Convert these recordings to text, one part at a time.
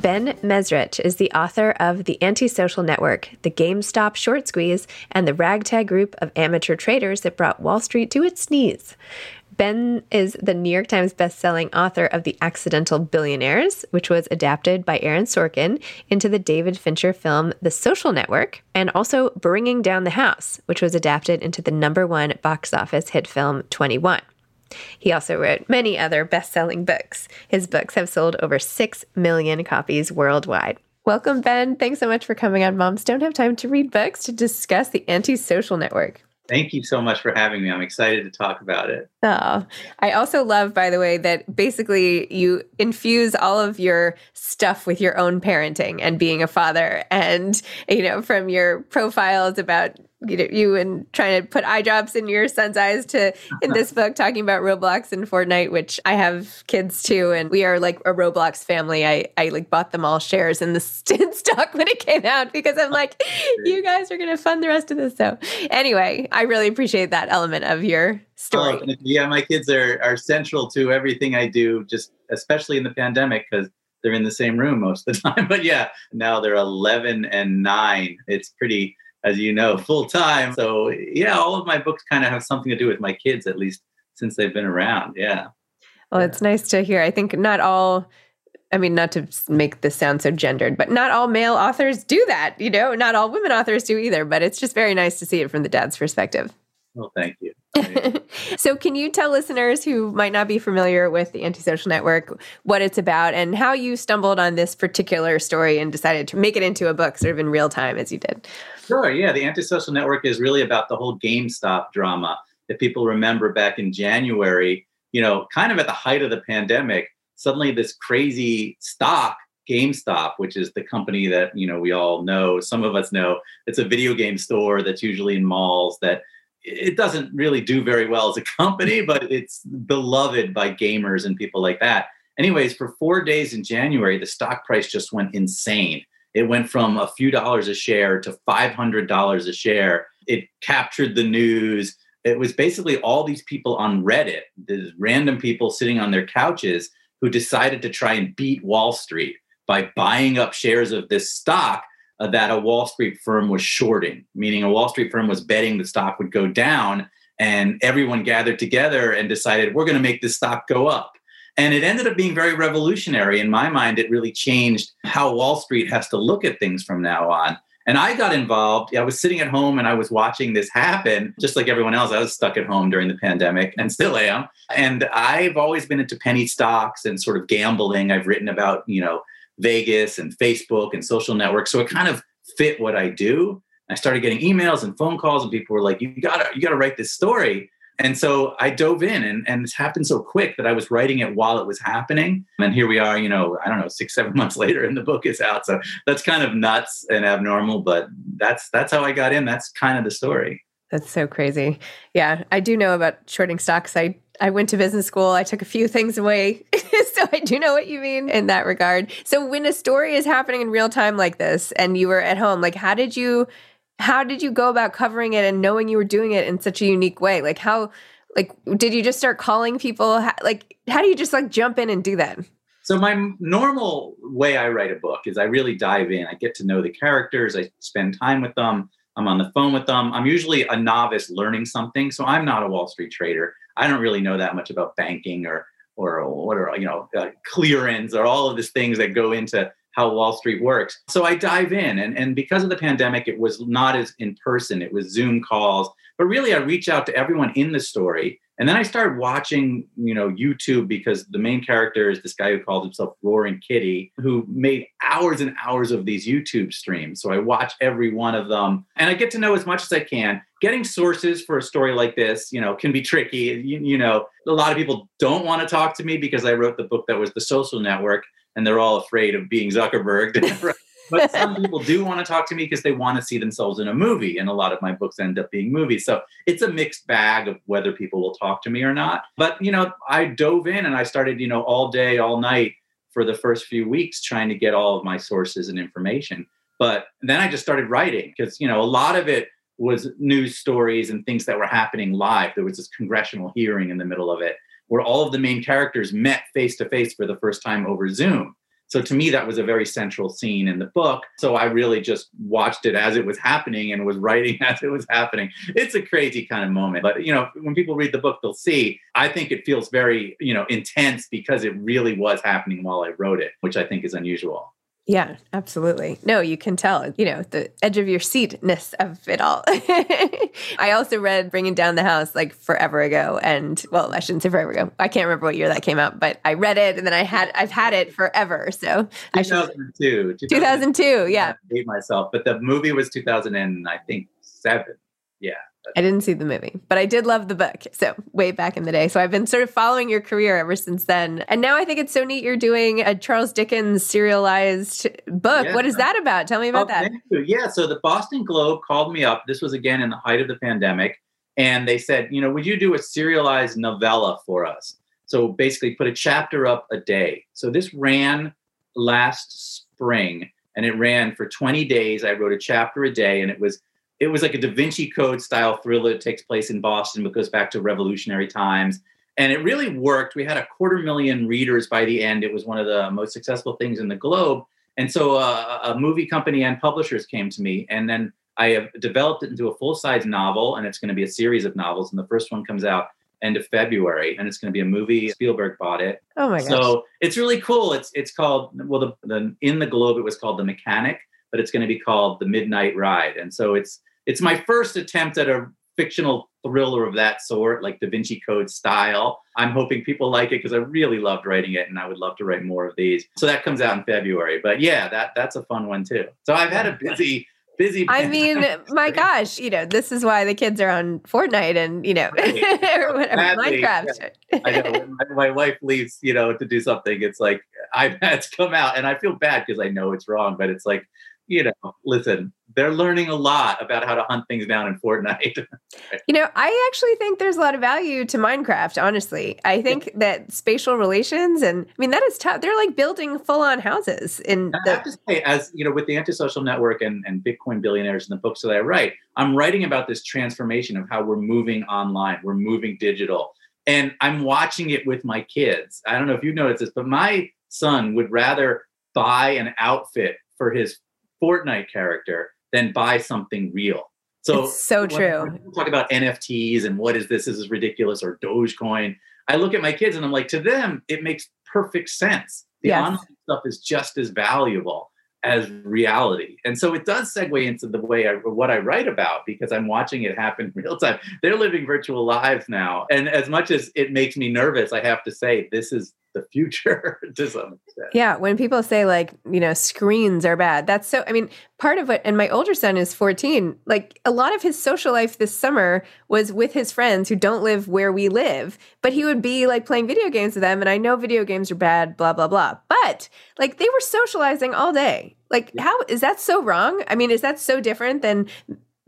Ben Mezrich is the author of The Antisocial Network, The GameStop Short Squeeze, and the ragtag group of amateur traders that brought Wall Street to its knees. Ben is the New York Times bestselling author of The Accidental Billionaires, which was adapted by Aaron Sorkin into the David Fincher film The Social Network, and also Bringing Down the House, which was adapted into the number one box office hit film 21. He also wrote many other best selling books. His books have sold over 6 million copies worldwide. Welcome, Ben. Thanks so much for coming on Moms Don't Have Time to Read Books to discuss the Antisocial Network. Thank you so much for having me. I'm excited to talk about it. Oh, I also love, by the way, that basically you infuse all of your stuff with your own parenting and being a father. And, you know, from your profiles about you know you and trying to put eye drops in your son's eyes to in this book talking about Roblox and Fortnite, which I have kids too, and we are like a Roblox family. I I like bought them all shares in the stock when it came out because I'm like, you guys are gonna fund the rest of this. So anyway, I really appreciate that element of your oh, story. Oh, yeah, my kids are are central to everything I do, just especially in the pandemic because they're in the same room most of the time. But yeah, now they're 11 and nine. It's pretty as you know, full time. So yeah, all of my books kind of have something to do with my kids, at least since they've been around. Yeah. Well, it's nice to hear. I think not all. I mean, not to make this sound so gendered, but not all male authors do that. You know, not all women authors do either. But it's just very nice to see it from the dad's perspective. Well, thank you. Oh, so, can you tell listeners who might not be familiar with the Antisocial Network what it's about and how you stumbled on this particular story and decided to make it into a book sort of in real time as you did? Sure. Yeah. The Antisocial Network is really about the whole GameStop drama. If people remember back in January, you know, kind of at the height of the pandemic, suddenly this crazy stock GameStop, which is the company that you know we all know, some of us know, it's a video game store that's usually in malls that it doesn't really do very well as a company, but it's beloved by gamers and people like that. Anyways, for four days in January, the stock price just went insane. It went from a few dollars a share to $500 a share. It captured the news. It was basically all these people on Reddit, these random people sitting on their couches who decided to try and beat Wall Street. by buying up shares of this stock Uh, that a Wall Street firm was shorting, meaning a Wall Street firm was betting the stock would go down. And everyone gathered together and decided, we're going to make this stock go up. And it ended up being very revolutionary. In my mind, it really changed how Wall Street has to look at things from now on. And I got involved. I was sitting at home and I was watching this happen, just like everyone else. I was stuck at home during the pandemic and still am. And I've always been into penny stocks and sort of gambling. I've written about, you know, Vegas and Facebook and social networks. So it kind of fit what I do. I started getting emails and phone calls, and people were like, "You gotta, you gotta write this story." And so I dove in, and and this happened so quick that I was writing it while it was happening. And here we are, you know, I don't know, six, seven months later, and the book is out. So that's kind of nuts and abnormal, but that's that's how I got in. That's kind of the story. That's so crazy. Yeah, I do know about shorting stocks. I I went to business school. I took a few things away. so I do know what you mean in that regard. So when a story is happening in real time like this and you were at home, like how did you how did you go about covering it and knowing you were doing it in such a unique way? Like how like did you just start calling people how, like how do you just like jump in and do that? So my normal way I write a book is I really dive in. I get to know the characters, I spend time with them. I'm on the phone with them. I'm usually a novice learning something, so I'm not a Wall Street trader. I don't really know that much about banking or or what are you know uh, clearance or all of these things that go into how Wall Street works. So I dive in, and and because of the pandemic, it was not as in person. It was Zoom calls, but really I reach out to everyone in the story and then I started watching, you know, YouTube because the main character is this guy who called himself Roaring Kitty, who made hours and hours of these YouTube streams. So I watch every one of them and I get to know as much as I can. Getting sources for a story like this, you know, can be tricky. You, you know, a lot of people don't want to talk to me because I wrote the book that was the social network and they're all afraid of being Zuckerberg. but some people do want to talk to me because they want to see themselves in a movie and a lot of my books end up being movies. So it's a mixed bag of whether people will talk to me or not. But you know i dove in and i started you know all day all night for the first few weeks trying to get all of my sources and information. But then i just started writing because you know a lot of it was news stories and things that were happening live. There was this congressional hearing in the middle of it where all of the main characters met face to face for the first time over zoom so to me, that was a very central scene in the book. So I really just watched it as it was happening and was writing as it was happening. It's a crazy kind of moment. But you know, when people read the book, they'll see. I think it feels very, you know, intense because it really was happening while I wrote it, which I think is unusual. Yeah, absolutely. No, you can tell, you know, the edge of your seatness of it all. I also read Bringing Down the House like forever ago. And well, I shouldn't say forever ago. I can't remember what year that came out, but I read it and then I had, I've had it forever. So 2002. 2002. 2002 yeah. I hate myself, but the movie was 2000 and I think seven. Yeah. I didn't see the movie, but I did love the book. So, way back in the day. So, I've been sort of following your career ever since then. And now I think it's so neat you're doing a Charles Dickens serialized book. Yeah. What is that about? Tell me about oh, that. Yeah. So, the Boston Globe called me up. This was again in the height of the pandemic. And they said, you know, would you do a serialized novella for us? So, basically, put a chapter up a day. So, this ran last spring and it ran for 20 days. I wrote a chapter a day and it was it was like a Da Vinci Code style thriller. It takes place in Boston, but goes back to revolutionary times. And it really worked. We had a quarter million readers by the end. It was one of the most successful things in the globe. And so uh, a movie company and publishers came to me. And then I have developed it into a full size novel, and it's going to be a series of novels. And the first one comes out end of February, and it's going to be a movie. Spielberg bought it. Oh my god! So it's really cool. It's it's called well, the, the in the Globe it was called The Mechanic, but it's going to be called The Midnight Ride. And so it's it's my first attempt at a fictional thriller of that sort, like Da Vinci Code style. I'm hoping people like it because I really loved writing it, and I would love to write more of these. So that comes out in February. But yeah, that that's a fun one too. So I've had a busy. Busy. I mean, my gosh, you know, this is why the kids are on Fortnite and you know, or whatever, Badly, Minecraft. Yeah. I know when my, my wife leaves, you know, to do something, it's like iPads come out, and I feel bad because I know it's wrong, but it's like you know, listen, they're learning a lot about how to hunt things down in Fortnite. you know, I actually think there's a lot of value to Minecraft, honestly. I think that spatial relations and I mean that is tough. They're like building full on houses in the- I have to say, as you know, with the antisocial network and, and Bitcoin billionaires and the books that I write, I'm writing about this transformation of how we're moving online, we're moving digital. And I'm watching it with my kids. I don't know if you've noticed this, but my son would rather buy an outfit for his Fortnite character than buy something real. So it's so true. Talk about NFTs and what is this? This is ridiculous or Dogecoin. I look at my kids and I'm like, to them, it makes perfect sense. The yes. online stuff is just as valuable as reality. And so it does segue into the way I, what I write about because I'm watching it happen real time. They're living virtual lives now. And as much as it makes me nervous, I have to say this is the future to some extent. Yeah, when people say like, you know, screens are bad, that's so I mean, part of what and my older son is 14, like a lot of his social life this summer was with his friends who don't live where we live, but he would be like playing video games with them and I know video games are bad, blah blah blah. But like they were socializing all day. Like how is that so wrong? I mean, is that so different than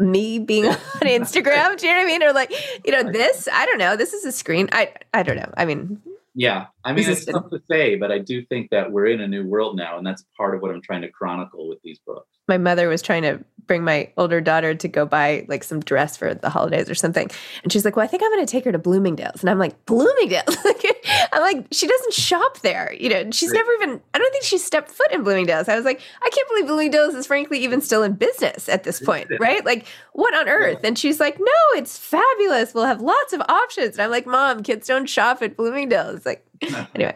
me being on Instagram. Do you know what I mean? Or like, you know, this, I don't know. This is a screen. I I don't know. I mean, yeah, I mean, it's tough to say, but I do think that we're in a new world now, and that's part of what I'm trying to chronicle with these books. My mother was trying to bring my older daughter to go buy like some dress for the holidays or something. And she's like, Well, I think I'm going to take her to Bloomingdale's. And I'm like, Bloomingdale's? I'm like, She doesn't shop there. You know, she's right. never even, I don't think she's stepped foot in Bloomingdale's. I was like, I can't believe Bloomingdale's is frankly even still in business at this point, right? Like, what on earth? And she's like, No, it's fabulous. We'll have lots of options. And I'm like, Mom, kids don't shop at Bloomingdale's. Like, anyway.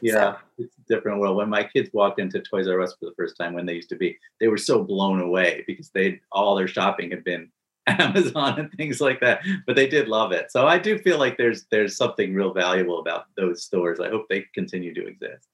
yeah. So it's a different world. When my kids walked into Toys R Us for the first time, when they used to be, they were so blown away because they all their shopping had been Amazon and things like that. But they did love it. So I do feel like there's there's something real valuable about those stores. I hope they continue to exist.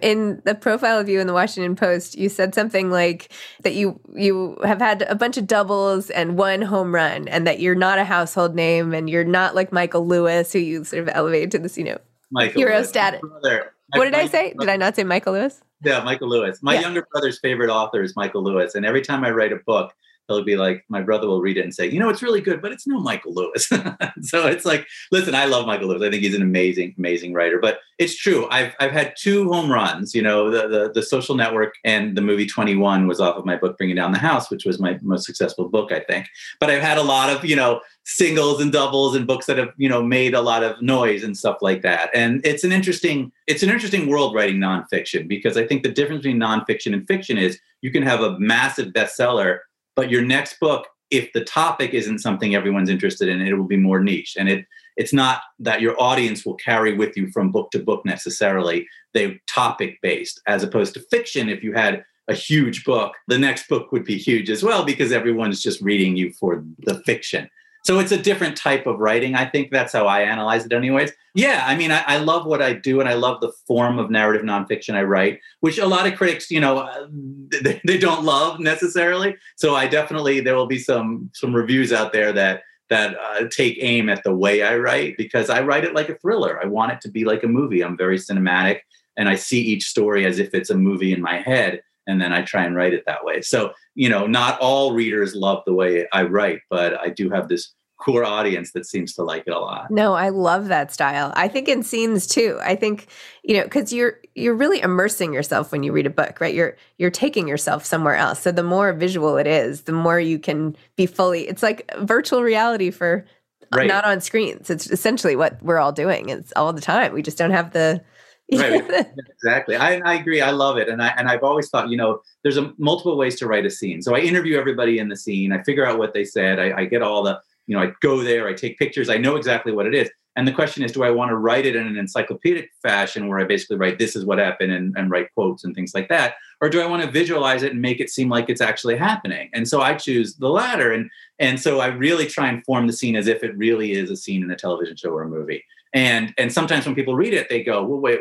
In the profile of you in the Washington Post, you said something like that you you have had a bunch of doubles and one home run, and that you're not a household name, and you're not like Michael Lewis, who you sort of elevated to this, you know, Michael hero Lewis. status. Brother, what did I say? Did I not say Michael Lewis? Yeah, Michael Lewis. My yeah. younger brother's favorite author is Michael Lewis, and every time I write a book, he'll be like, my brother will read it and say, you know, it's really good, but it's no Michael Lewis. so it's like, listen, I love Michael Lewis. I think he's an amazing, amazing writer. But it's true. I've I've had two home runs. You know, the the, the Social Network and the movie Twenty One was off of my book Bringing Down the House, which was my most successful book, I think. But I've had a lot of you know singles and doubles and books that have you know made a lot of noise and stuff like that. And it's an interesting it's an interesting world writing nonfiction because I think the difference between nonfiction and fiction is you can have a massive bestseller but your next book if the topic isn't something everyone's interested in it will be more niche. And it it's not that your audience will carry with you from book to book necessarily. They topic based as opposed to fiction if you had a huge book the next book would be huge as well because everyone's just reading you for the fiction so it's a different type of writing. I think that's how I analyze it, anyways. Yeah, I mean, I, I, love what I do, and I love the form of narrative nonfiction I write, which a lot of critics, you know, uh, they, they don't love necessarily. So I definitely there will be some some reviews out there that that uh, take aim at the way I write because I write it like a thriller. I want it to be like a movie. I'm very cinematic, and I see each story as if it's a movie in my head and then I try and write it that way. So, you know, not all readers love the way I write, but I do have this core audience that seems to like it a lot. No, I love that style. I think in scenes too. I think, you know, cuz you're you're really immersing yourself when you read a book, right? You're you're taking yourself somewhere else. So the more visual it is, the more you can be fully It's like virtual reality for right. not on screens. It's essentially what we're all doing. It's all the time. We just don't have the right. Exactly. I, I agree. I love it. And i and i've always thought you know there's a multiple ways to write a scene. So i interview everybody in the scene. I figure out what they said. I, I get all the you know i go there. I take pictures. I know exactly what it is. And the question is do i want to write it in an encyclopedic fashion where i basically write this is what happened and, and write quotes and things like that? Or do i want to visualize it and make it seem like it's actually happening? And so i choose the latter. And and so i really try and form the scene as if it really is a scene in a television show or a movie and and sometimes when people read it, they go, well, wait,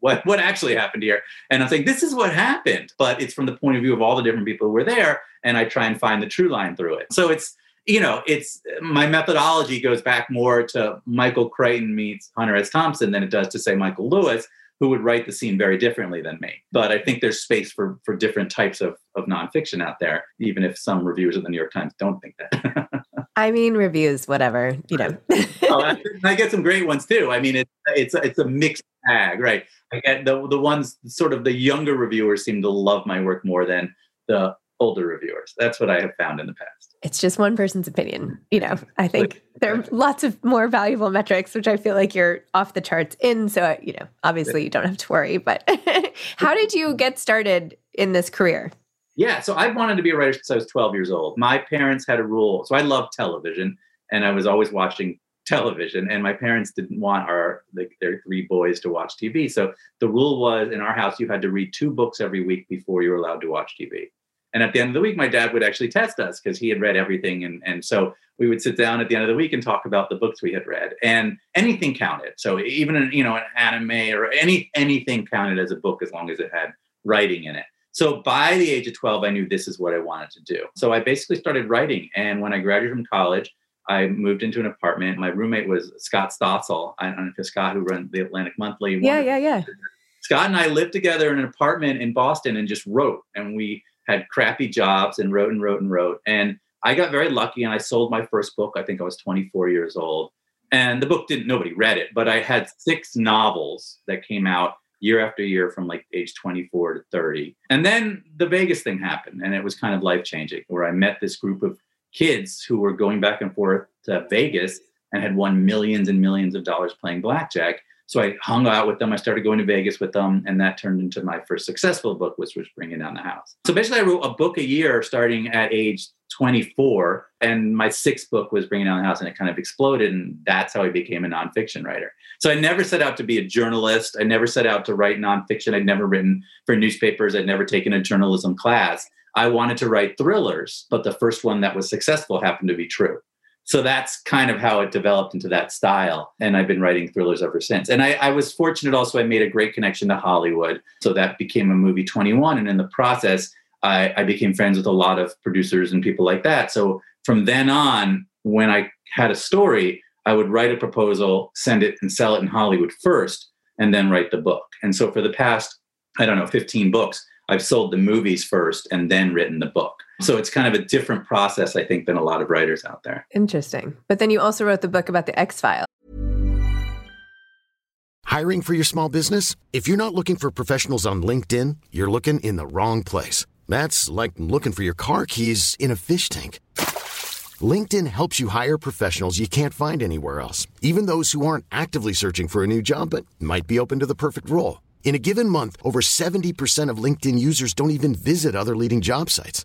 what what actually happened here? And I'm saying this is what happened, but it's from the point of view of all the different people who were there, and I try and find the true line through it. So it's you know, it's my methodology goes back more to Michael Crichton meets Hunter S. Thompson than it does to say Michael Lewis, who would write the scene very differently than me. But I think there's space for for different types of of nonfiction out there, even if some reviewers of the New York Times don't think that. I mean, reviews, whatever, you know. oh, I, get some great ones too. I mean, it's it's it's a mixed bag, right? I get the the ones sort of the younger reviewers seem to love my work more than the older reviewers. That's what I have found in the past. It's just one person's opinion, you know. I think there are lots of more valuable metrics, which I feel like you're off the charts in. So, you know, obviously you don't have to worry. But how did you get started in this career? Yeah, so I wanted to be a writer since I was 12 years old. My parents had a rule. So I loved television and I was always watching television and my parents didn't want our like their three boys to watch TV. So the rule was in our house you had to read two books every week before you were allowed to watch TV. And at the end of the week, my dad would actually test us because he had read everything. And, and so we would sit down at the end of the week and talk about the books we had read. And anything counted. So even, you know, an anime or any anything counted as a book as long as it had writing in it. So by the age of 12, I knew this is what I wanted to do. So I basically started writing. And when I graduated from college, I moved into an apartment. My roommate was Scott Stossel. I don't know if Scott who runs the Atlantic Monthly. Yeah, yeah, yeah. Scott and I lived together in an apartment in Boston and just wrote. And we had crappy jobs and wrote and wrote and wrote. And I got very lucky and I sold my first book. I think I was 24 years old. And the book didn't, nobody read it, but I had six novels that came out year after year from like age 24 to 30. And then the Vegas thing happened and it was kind of life changing where I met this group of kids who were going back and forth to Vegas and had won millions and millions of dollars playing blackjack. So I hung out with them. I started going to Vegas with them, and that turned into my first successful book, which was Bringing Down the House. So basically, I wrote a book a year starting at age 24, and my sixth book was Bringing Down the House, and it kind of exploded, and that's how I became a nonfiction writer. So I never set out to be a journalist. I never set out to write nonfiction. I'd never written for newspapers. I'd never taken a journalism class. I wanted to write thrillers, but the first one that was successful happened to be true. So that's kind of how it developed into that style. And I've been writing thrillers ever since. And I, I, was fortunate also, I made a great connection to Hollywood. So that became a movie 21. And in the process, I, I became friends with a lot of producers and people like that. So from then on, when I had a story, I would write a proposal, send it, and sell it in Hollywood first, and then write the book. And so for the past, I don't know, 15 books, I've sold the movies first and then written the book. So it's kind of a different process, I think, than a lot of writers out there. Interesting. But then you also wrote the book about the X Files. Hiring for your small business? If you're not looking for professionals on LinkedIn, you're looking in the wrong place. That's like looking for your car keys in a fish tank. LinkedIn helps you hire professionals you can't find anywhere else, even those who aren't actively searching for a new job but might be open to the perfect role. In a given month, over 70% of LinkedIn users don't even visit other leading job sites.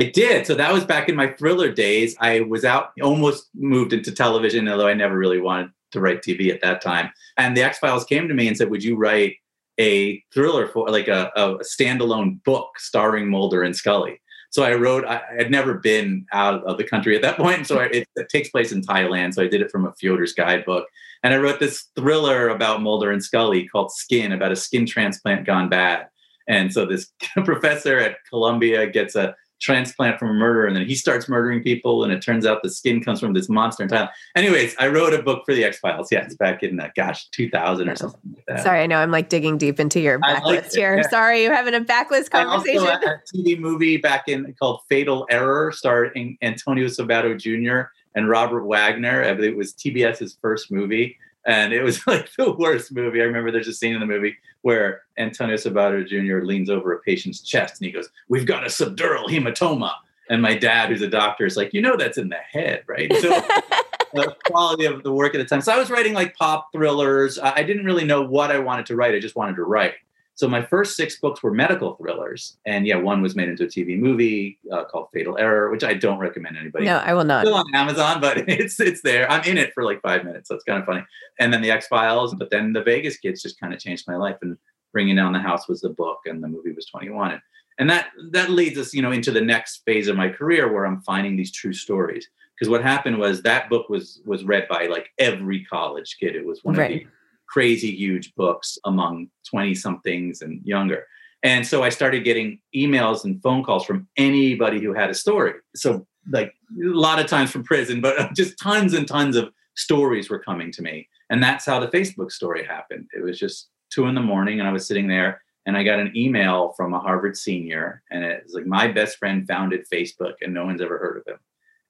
I did. So that was back in my thriller days. I was out, almost moved into television, although I never really wanted to write TV at that time. And the X Files came to me and said, Would you write a thriller for like a, a standalone book starring Mulder and Scully? So I wrote, I had never been out of the country at that point. So it, it takes place in Thailand. So I did it from a Fodor's guidebook. And I wrote this thriller about Mulder and Scully called Skin, about a skin transplant gone bad. And so this professor at Columbia gets a transplant from a murder and then he starts murdering people and it turns out the skin comes from this monster in Thailand. Anyways, I wrote a book for the X Files. Yeah, it's back in uh, gosh, 2000 or something like that. Sorry, I know I'm like digging deep into your backlist like here. Yeah. Sorry, you're having a backlist conversation. I also a TV movie back in called Fatal Error starring Antonio Sabato Jr. and Robert Wagner. It was TBS's first movie and it was like the worst movie. I remember there's a scene in the movie where Antonio Sabato Jr. leans over a patient's chest and he goes, "We've got a subdural hematoma." And my dad, who's a doctor, is like, "You know that's in the head, right?" So the quality of the work at the time. So I was writing like pop thrillers. I didn't really know what I wanted to write. I just wanted to write. So my first six books were medical thrillers, and yeah, one was made into a TV movie uh, called Fatal Error, which I don't recommend anybody. No, I will not. Still on Amazon, but it's it's there. I'm in it for like five minutes, so it's kind of funny. And then the X Files, but then the Vegas Kids just kind of changed my life. And Bringing Down the House was the book, and the movie was 21. And, and that that leads us, you know, into the next phase of my career where I'm finding these true stories. Because what happened was that book was was read by like every college kid. It was one right. of the crazy huge books among 20 somethings and younger. And so I started getting emails and phone calls from anybody who had a story. So, like a lot of times from prison, but just tons and tons of stories were coming to me. And that's how the Facebook story happened. It was just two in the morning, and I was sitting there, and I got an email from a Harvard senior, and it was like, My best friend founded Facebook, and no one's ever heard of him.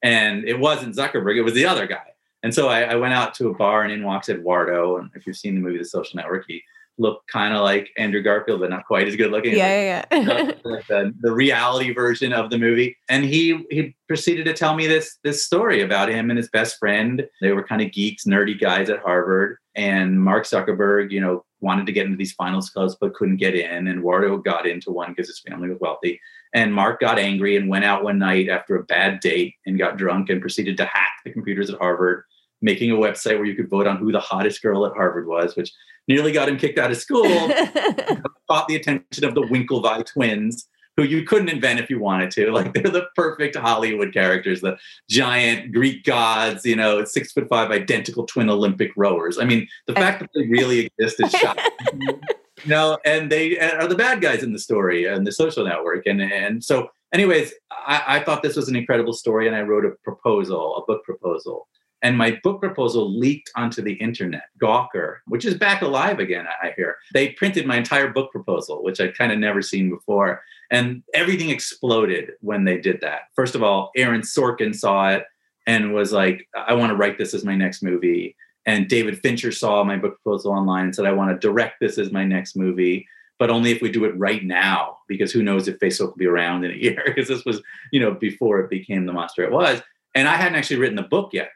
And it wasn't Zuckerberg, it was the other guy. And so I, I, went out to a bar and in walks Eduardo. And if you've seen the movie The Social Network, he looked kind of like Andrew Garfield, but not quite as good looking. Yeah, yeah, yeah. the, the, reality version of the movie. And he he proceeded to tell me this this story about him and his best friend. They were kind of geeks, nerdy guys at Harvard. And Mark Zuckerberg, you know, wanted to get into these finals clubs but couldn't get in. And Eduardo got into one because his family was wealthy. And Mark got angry and went out one night after a bad date and got drunk and proceeded to hack the computers at Harvard making a website where you could vote on who the hottest girl at Harvard was, which nearly got him kicked out of school. caught the attention of the Winklevi twins, who you couldn't invent if you wanted to. Like they're the perfect Hollywood characters, the giant Greek gods, you know, six foot five identical twin Olympic rowers. I mean, the fact that they really exist is shocking. you know, and they are the bad guys in the story and the social network. And and so anyways, I, I thought this was an incredible story and I wrote a proposal, a book proposal and my book proposal leaked onto the internet. Gawker, which is back alive again, I hear. They printed my entire book proposal, which I'd kind of never seen before. And everything exploded when they did that. First of all, Aaron Sorkin saw it and was like, I want to write this as my next movie. And David Fincher saw my book proposal online and said, I want to direct this as my next movie but only if we do it right now because who knows if facebook will be around in a year because this was you know before it became the monster it was and i hadn't actually written the book yet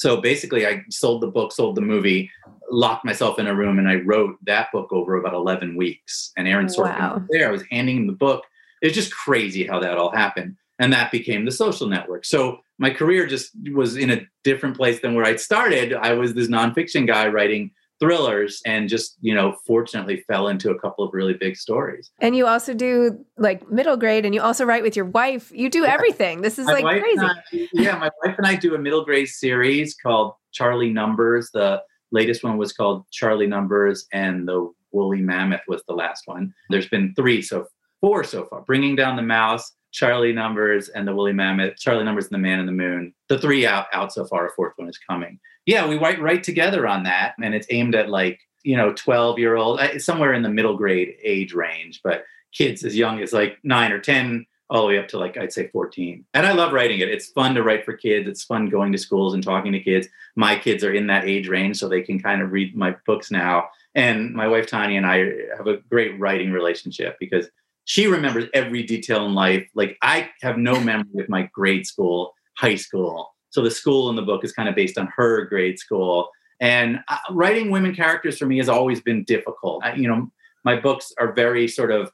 so basically, I sold the book, sold the movie, locked myself in a room, and I wrote that book over about 11 weeks. And Aaron oh, Sorkin wow. was there. I was handing him the book. It's just crazy how that all happened. And that became the social network. So my career just was in a different place than where I'd started. I was this nonfiction guy writing thrillers and just you know fortunately fell into a couple of really big stories and you also do like middle grade and you also write with your wife you do yeah. everything this is my like crazy I, yeah my wife and i do a middle grade series called charlie numbers the latest one was called charlie numbers and the woolly mammoth was the last one there's been three so four so far bringing down the mouse Charlie Numbers and the Woolly Mammoth, Charlie Numbers and the Man in the Moon. The three out out so far. A fourth one is coming. Yeah, we write right together on that, and it's aimed at like you know twelve year old, uh, somewhere in the middle grade age range, but kids as young as like nine or ten, all the way up to like I'd say fourteen. And I love writing it. It's fun to write for kids. It's fun going to schools and talking to kids. My kids are in that age range, so they can kind of read my books now. And my wife Tanya and I have a great writing relationship because she remembers every detail in life. Like I have no memory of my grade school, high school. So the school in the book is kind of based on her grade school. And uh, writing women characters for me has always been difficult. I, you know, my books are very sort of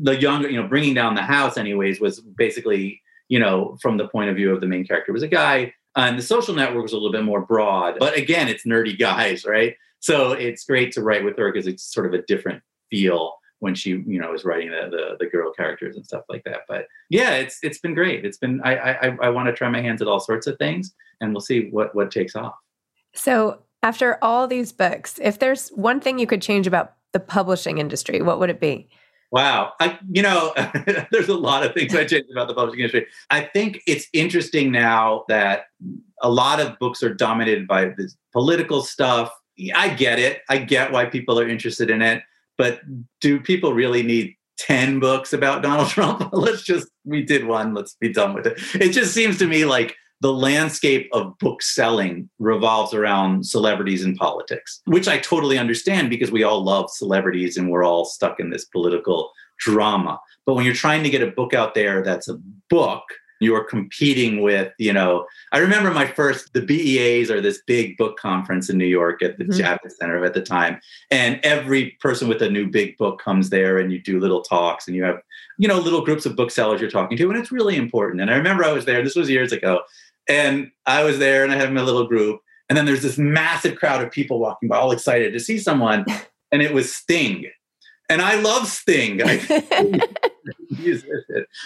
the younger, you know, bringing down the house, anyways, was basically, you know, from the point of view of the main character was a guy. And the social network was a little bit more broad. But again, it's nerdy guys, right? So it's great to write with her because it's sort of a different feel when she you know was writing the, the, the girl characters and stuff like that but yeah it's it's been great it's been i i i want to try my hands at all sorts of things and we'll see what what takes off so after all these books if there's one thing you could change about the publishing industry what would it be Wow. I, you know, there's a lot of things I changed about the publishing industry. I think it's interesting now that a lot of books are dominated by this political stuff. I get it. I get why people are interested in it. But do people really need 10 books about Donald Trump? let's just, we did one, let's be done with it. It just seems to me like the landscape of book selling revolves around celebrities and politics, which I totally understand because we all love celebrities and we're all stuck in this political drama. But when you're trying to get a book out there that's a book, you're competing with, you know, I remember my first, the BEAs are this big book conference in New York at the mm-hmm. Javits Center at the time. And every person with a new big book comes there and you do little talks and you have, you know, little groups of booksellers you're talking to. And it's really important. And I remember I was there, this was years ago, and I was there and I had my little group. And then there's this massive crowd of people walking by, all excited to see someone. And it was Sting. And I love Sting.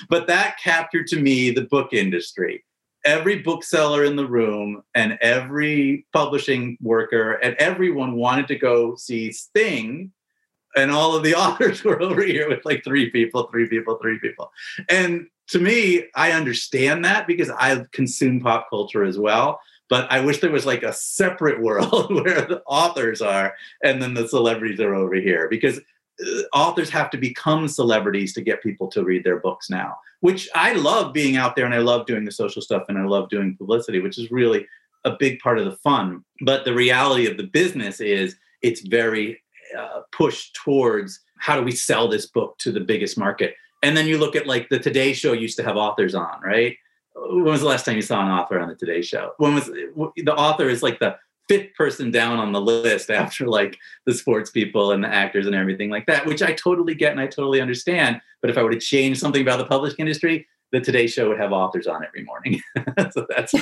but that captured to me the book industry. Every bookseller in the room and every publishing worker and everyone wanted to go see Sting. And all of the authors were over here with like three people, three people, three people. And to me, I understand that because I consume pop culture as well. But I wish there was like a separate world where the authors are and then the celebrities are over here because authors have to become celebrities to get people to read their books now which i love being out there and i love doing the social stuff and i love doing publicity which is really a big part of the fun. But the reality of the business is it's very uh, pushed towards how do we sell this book to the biggest market? And then you look at like the today show used to have authors on right? When was the last time you saw an author on the today show? When was the author is like the fifth person down on the list after like the sports people and the actors and everything like that, which I totally get and I totally understand. But if I were to change something about the publishing industry, the Today Show would have authors on every morning. so that's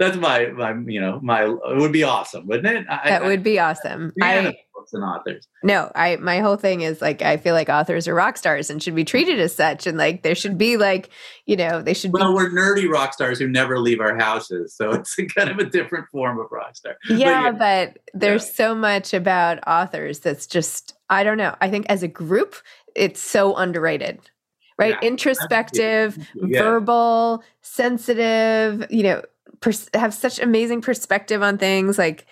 that's my my you know my it would be awesome, wouldn't it? I, that would be awesome. I, books and authors. No, I my whole thing is like I feel like authors are rock stars and should be treated as such, and like there should be like you know they should. Well, be- we're nerdy rock stars who never leave our houses, so it's kind of a different form of rock star. Yeah, but, yeah. but there's yeah. so much about authors that's just I don't know. I think as a group, it's so underrated right? Yeah, Introspective, yeah. verbal, sensitive, you know, pers- have such amazing perspective on things. Like,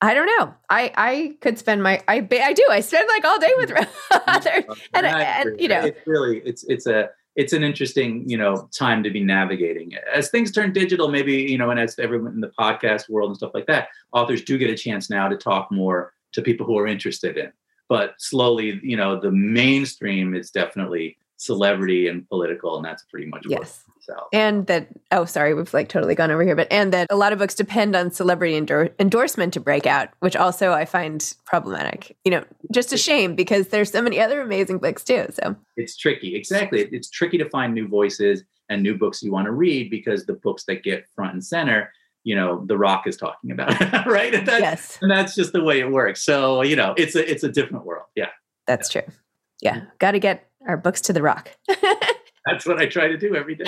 I don't know. I I could spend my I I do. I spend like all day with mm-hmm. others, uh, and, and you know, it's really it's it's a it's an interesting you know time to be navigating. As things turn digital maybe you know and as everyone in the podcast world and stuff like that authors do get a chance now to talk more to people who are interested in. But slowly you know the mainstream is definitely celebrity and political, and that's pretty much yes. so And that oh, sorry, we've like totally gone over here, but and that a lot of books depend on celebrity endor- endorsement to break out, which also I find problematic. You know, just a shame because there's so many other amazing books too. So it's tricky. Exactly, it's tricky to find new voices and new books you want to read because the books that get front and center you know the rock is talking about right and that's, yes and that's just the way it works so you know it's a it's a different world yeah that's yeah. true yeah got to get our books to the rock. That's what I try to do every day.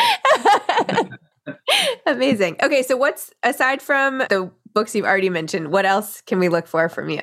Amazing. Okay, so what's aside from the books you've already mentioned, what else can we look for from you?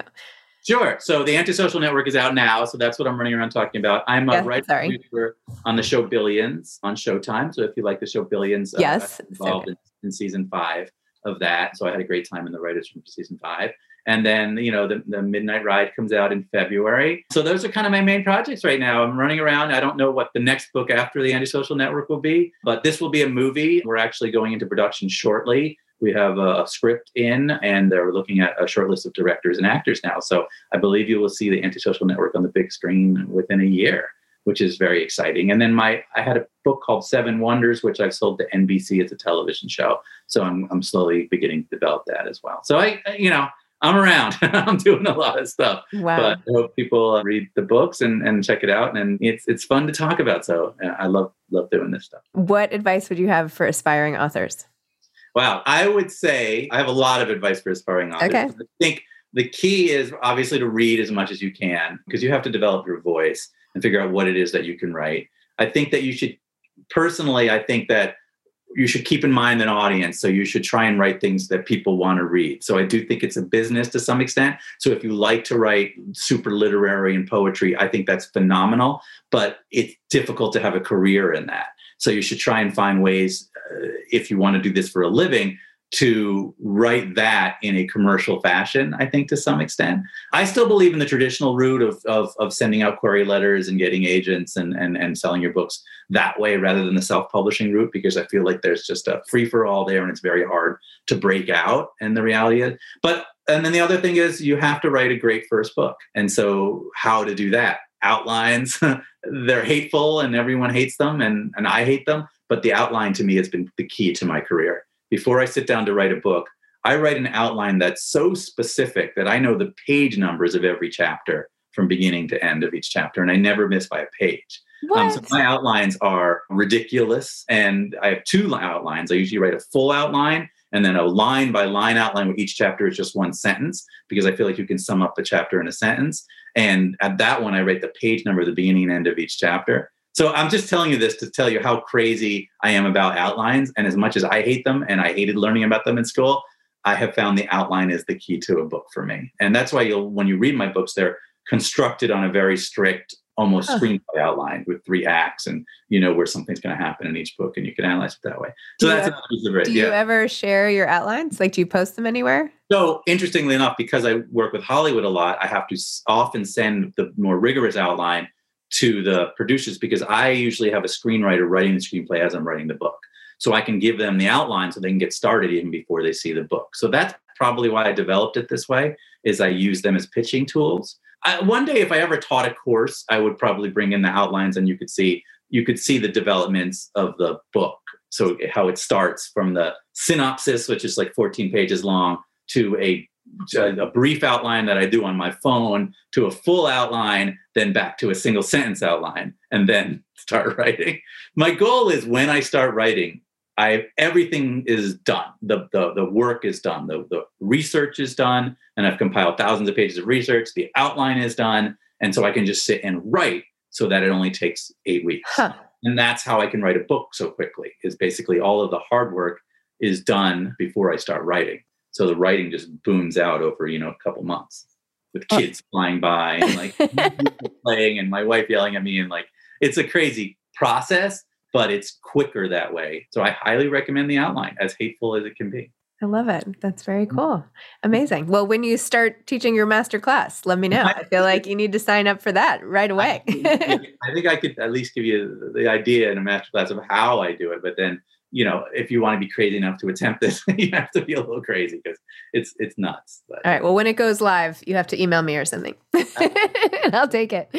Sure. So the Antisocial Network is out now, so that's what I'm running around talking about. I'm a yes, writer producer on the show Billions on Showtime. So if you like the show Billions, uh, yes, uh, involved in, in season five of that. So I had a great time in the writers' room for season five. And then, you know, the, the Midnight Ride comes out in February. So those are kind of my main projects right now. I'm running around. I don't know what the next book after the Antisocial Network will be, but this will be a movie. We're actually going into production shortly. We have a script in, and they're looking at a short list of directors and actors now. So I believe you will see the Antisocial Network on the big screen within a year which is very exciting. And then my I had a book called Seven Wonders, which I've sold to NBC. It's a television show, so I'm I'm slowly beginning to develop that as well. So I you know I'm around. I'm doing a lot of stuff. Wow. But I hope people uh, read the books and, and check it out. And it's it's fun to talk about. So I love love doing this stuff. What advice would you have for aspiring authors? Wow, I would say I have a lot of advice for aspiring authors. Okay. I think the key is obviously to read as much as you can because you have to develop your voice and figure out what it is that you can write. I think that you should personally, I think that you should keep in mind an audience. So you should try and write things that people want to read. So I do think it's a business to some extent. So if you like to write super literary and poetry, I think that's phenomenal. But it's difficult to have a career in that. So you should try and find ways, uh, if you want to do this for a living, to write that in a commercial fashion, I think to some extent. I still believe in the traditional route of, of, of sending out query letters and getting agents and, and, and selling your books that way rather than the self-publishing route because I feel like there's just a free for all there and it's very hard to break out. And the reality is, but and then the other thing is you have to write a great first book. And so how to do that? Outlines, they're hateful and everyone hates them and, and I hate them but the outline to me has been the key to my career. Before I sit down to write a book, I write an outline that's so specific that I know the page numbers of every chapter from beginning to end of each chapter, and I never miss by a page. Um, so my outlines are ridiculous, and I have two outlines. I usually write a full outline and then a line by line outline where each chapter is just one sentence because I feel like you can sum up a chapter in a sentence. And at that one, I write the page number, the beginning and end of each chapter. So I'm just telling you this to tell you how crazy I am about outlines. And as much as I hate them and I hated learning about them in school, I have found the outline is the key to a book for me. And that's why you'll when you read my books, they're constructed on a very strict almost screenplay outline with three acts and you know where something's going to happen in each book and you can analyze it that way so do that's ever, it do you ever share your outlines like do you post them anywhere so interestingly enough because i work with hollywood a lot i have to often send the more rigorous outline to the producers because i usually have a screenwriter writing the screenplay as i'm writing the book. So i can give them the outline so they can get started even before they see the book. So that's probably why i developed it this way is i use them as pitching tools. I, one day if i ever taught a course i would probably bring in the outlines and you could see you could see the developments of the book. So how it starts from the synopsis which is like 14 pages long to a a brief outline that I do on my phone to a full outline, then back to a single sentence outline, and then start writing. My goal is when I start writing, I everything is done. The, the the work is done. The the research is done, and I've compiled thousands of pages of research. The outline is done, and so I can just sit and write so that it only takes eight weeks. Huh. And that's how I can write a book so quickly. Is basically all of the hard work is done before I start writing. So the writing just booms out over you know a couple months with kids oh. flying by and like playing and my wife yelling at me and like it's a crazy process but it's quicker that way. So I highly recommend the outline, as hateful as it can be. I love it. That's very mm-hmm. cool. Amazing. Well, when you start teaching your master class, let me know. I feel like you need to sign up for that right away. I think I could at least give you the idea in a master class of how I do it, but then you know, if you want to be crazy enough to attempt this, you have to be a little crazy because it's it's nuts. But. All right. Well, when it goes live, you have to email me or something, and I'll take it.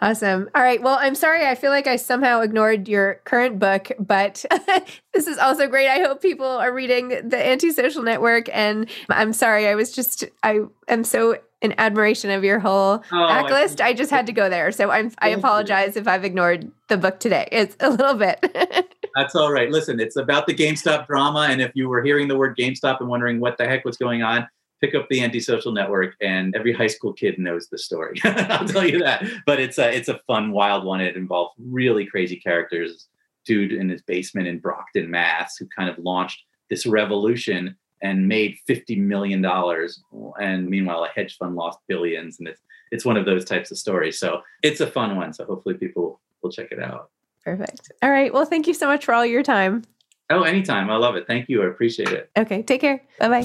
Awesome. All right. Well, I'm sorry. I feel like I somehow ignored your current book, but this is also great. I hope people are reading the Antisocial Network, and I'm sorry. I was just I am so in admiration of your whole oh, backlist. I, I just had to go there. So I'm I apologize if I've ignored the book today. It's a little bit. That's all right. Listen, it's about the GameStop drama. And if you were hearing the word GameStop and wondering what the heck was going on, pick up the antisocial network and every high school kid knows the story. I'll tell you that. But it's a it's a fun, wild one. It involves really crazy characters. Dude in his basement in Brockton, Mass, who kind of launched this revolution and made fifty million dollars, and meanwhile a hedge fund lost billions, and it's it's one of those types of stories. So it's a fun one. So hopefully people will check it out. Perfect. All right. Well, thank you so much for all your time. Oh, anytime. I love it. Thank you. I appreciate it. Okay. Take care. Bye bye.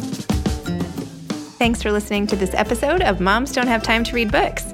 Thanks for listening to this episode of Moms Don't Have Time to Read Books.